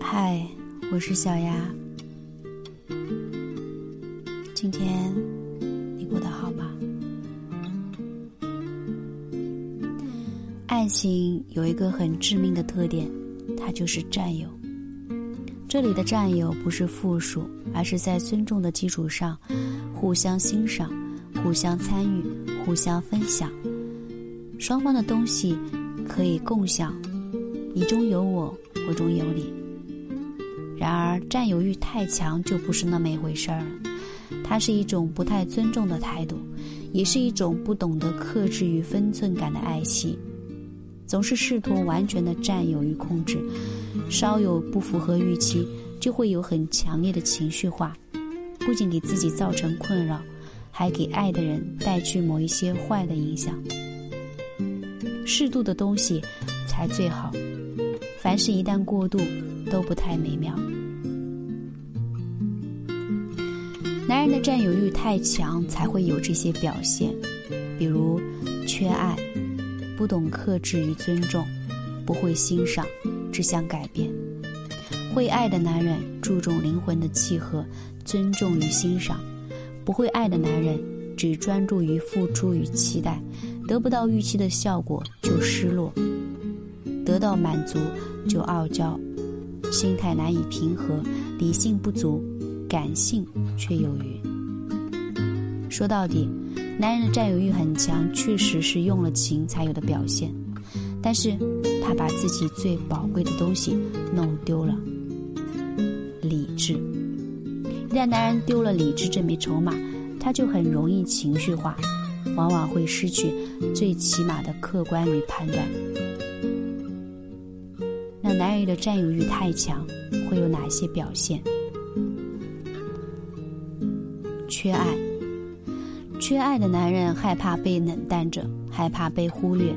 嗨，我是小丫。今天你过得好吗？爱情有一个很致命的特点，它就是占有。这里的占有不是复数，而是在尊重的基础上，互相欣赏、互相参与、互相分享，双方的东西可以共享，你中有我，我中有你。然而，占有欲太强就不是那么一回事儿了，它是一种不太尊重的态度，也是一种不懂得克制与分寸感的爱惜。总是试图完全的占有与控制，稍有不符合预期，就会有很强烈的情绪化，不仅给自己造成困扰，还给爱的人带去某一些坏的影响。适度的东西才最好，凡事一旦过度，都不太美妙。男人的占有欲太强，才会有这些表现，比如缺爱。不懂克制与尊重，不会欣赏，只想改变。会爱的男人注重灵魂的契合、尊重与欣赏；不会爱的男人只专注于付出与期待，得不到预期的效果就失落，得到满足就傲娇，心态难以平和，理性不足，感性却有余。说到底。男人的占有欲很强，确实是用了情才有的表现，但是他把自己最宝贵的东西弄丢了——理智。一旦男人丢了理智这枚筹码，他就很容易情绪化，往往会失去最起码的客观与判断。男人的占有欲太强，会有哪些表现？缺爱。缺爱的男人害怕被冷淡着，害怕被忽略。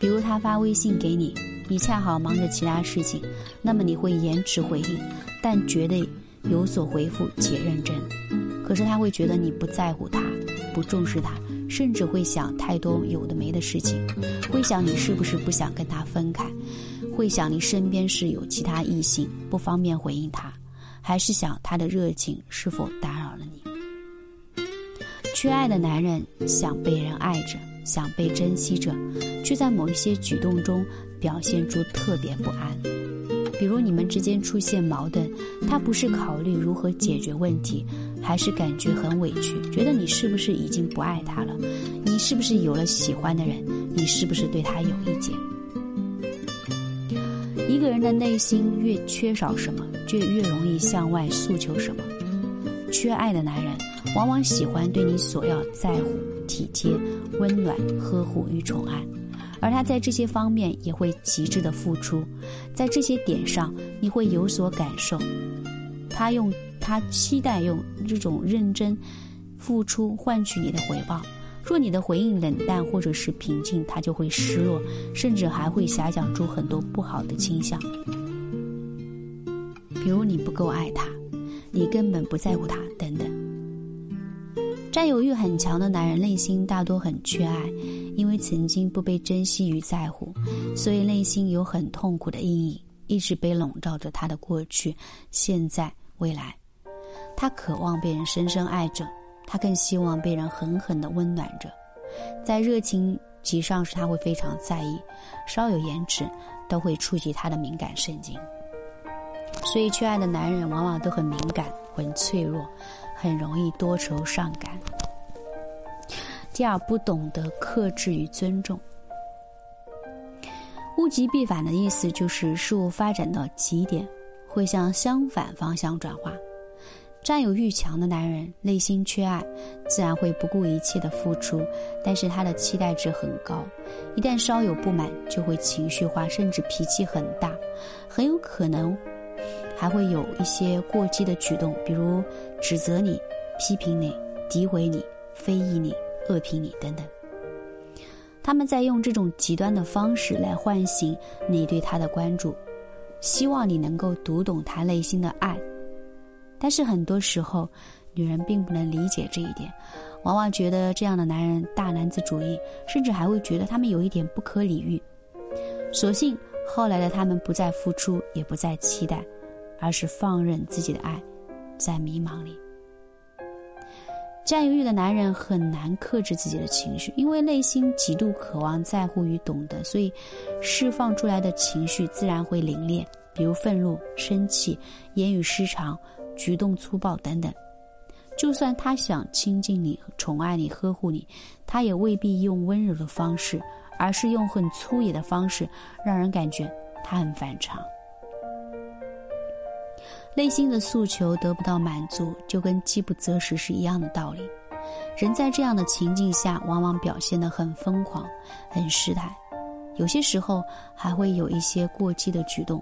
比如他发微信给你，你恰好忙着其他事情，那么你会延迟回应，但绝对有所回复且认真。可是他会觉得你不在乎他，不重视他，甚至会想太多有的没的事情，会想你是不是不想跟他分开，会想你身边是有其他异性不方便回应他，还是想他的热情是否打扰了你。缺爱的男人想被人爱着，想被珍惜着，却在某一些举动中表现出特别不安。比如你们之间出现矛盾，他不是考虑如何解决问题，还是感觉很委屈，觉得你是不是已经不爱他了？你是不是有了喜欢的人？你是不是对他有意见？一个人的内心越缺少什么，就越容易向外诉求什么。缺爱的男人。往往喜欢对你索要在乎、体贴、温暖、呵护与宠爱，而他在这些方面也会极致的付出，在这些点上你会有所感受。他用他期待用这种认真付出换取你的回报，若你的回应冷淡或者是平静，他就会失落，甚至还会遐想出很多不好的倾向，比如你不够爱他，你根本不在乎他等等。占有欲很强的男人内心大多很缺爱，因为曾经不被珍惜与在乎，所以内心有很痛苦的阴影，一直被笼罩着他的过去、现在、未来。他渴望被人深深爱着，他更希望被人狠狠地温暖着。在热情级上时，他会非常在意，稍有延迟都会触及他的敏感神经。所以，缺爱的男人往往都很敏感、很脆弱。很容易多愁善感。第二，不懂得克制与尊重。物极必反的意思就是事物发展到极点，会向相反方向转化。占有欲强的男人内心缺爱，自然会不顾一切的付出，但是他的期待值很高，一旦稍有不满，就会情绪化，甚至脾气很大，很有可能。还会有一些过激的举动，比如指责你、批评你、诋毁你、非议你、恶评你等等。他们在用这种极端的方式来唤醒你对他的关注，希望你能够读懂他内心的爱。但是很多时候，女人并不能理解这一点，往往觉得这样的男人大男子主义，甚至还会觉得他们有一点不可理喻，所幸。后来的他们不再付出，也不再期待，而是放任自己的爱，在迷茫里。占有欲的男人很难克制自己的情绪，因为内心极度渴望在乎与懂得，所以释放出来的情绪自然会凌冽，比如愤怒、生气、言语失常、举动粗暴等等。就算他想亲近你、宠爱你、呵护你，他也未必用温柔的方式，而是用很粗野的方式，让人感觉他很反常。内心的诉求得不到满足，就跟饥不择食是一样的道理。人在这样的情境下，往往表现得很疯狂、很失态，有些时候还会有一些过激的举动。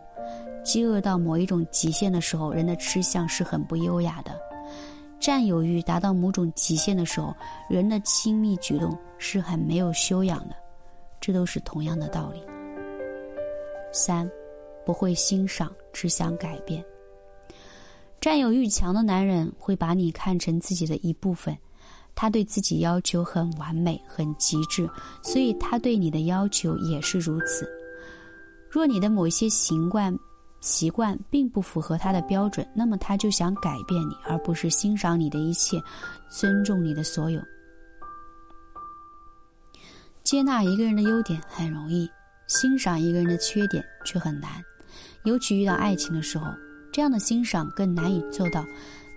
饥饿到某一种极限的时候，人的吃相是很不优雅的。占有欲达到某种极限的时候，人的亲密举动是很没有修养的，这都是同样的道理。三，不会欣赏，只想改变。占有欲强的男人会把你看成自己的一部分，他对自己要求很完美、很极致，所以他对你的要求也是如此。若你的某些习惯，习惯并不符合他的标准，那么他就想改变你，而不是欣赏你的一切，尊重你的所有。接纳一个人的优点很容易，欣赏一个人的缺点却很难，尤其遇到爱情的时候，这样的欣赏更难以做到。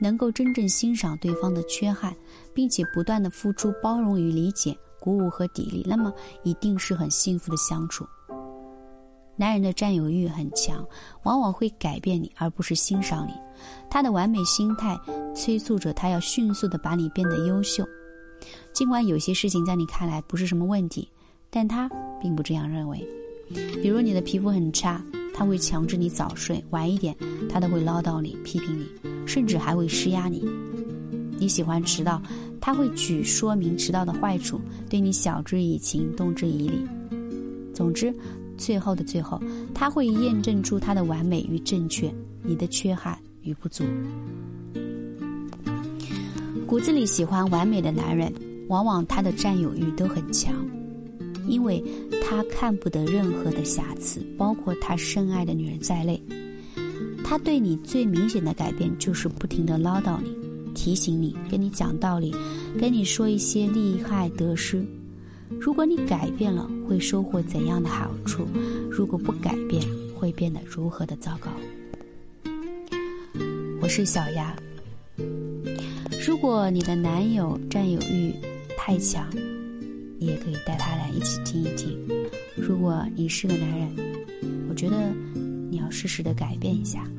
能够真正欣赏对方的缺憾，并且不断的付出包容与理解、鼓舞和砥砺，那么一定是很幸福的相处。男人的占有欲很强，往往会改变你，而不是欣赏你。他的完美心态催促着他要迅速的把你变得优秀。尽管有些事情在你看来不是什么问题，但他并不这样认为。比如你的皮肤很差，他会强制你早睡晚一点，他都会唠叨你、批评你，甚至还会施压你。你喜欢迟到，他会举说明迟到的坏处，对你晓之以情、动之以理。总之。最后的最后，他会验证出他的完美与正确，你的缺憾与不足。骨子里喜欢完美的男人，往往他的占有欲都很强，因为他看不得任何的瑕疵，包括他深爱的女人在内。他对你最明显的改变就是不停的唠叨你，提醒你，跟你讲道理，跟你说一些利害得失。如果你改变了，会收获怎样的好处？如果不改变，会变得如何的糟糕？我是小丫。如果你的男友占有欲太强，你也可以带他来一起听一听。如果你是个男人，我觉得你要适时的改变一下。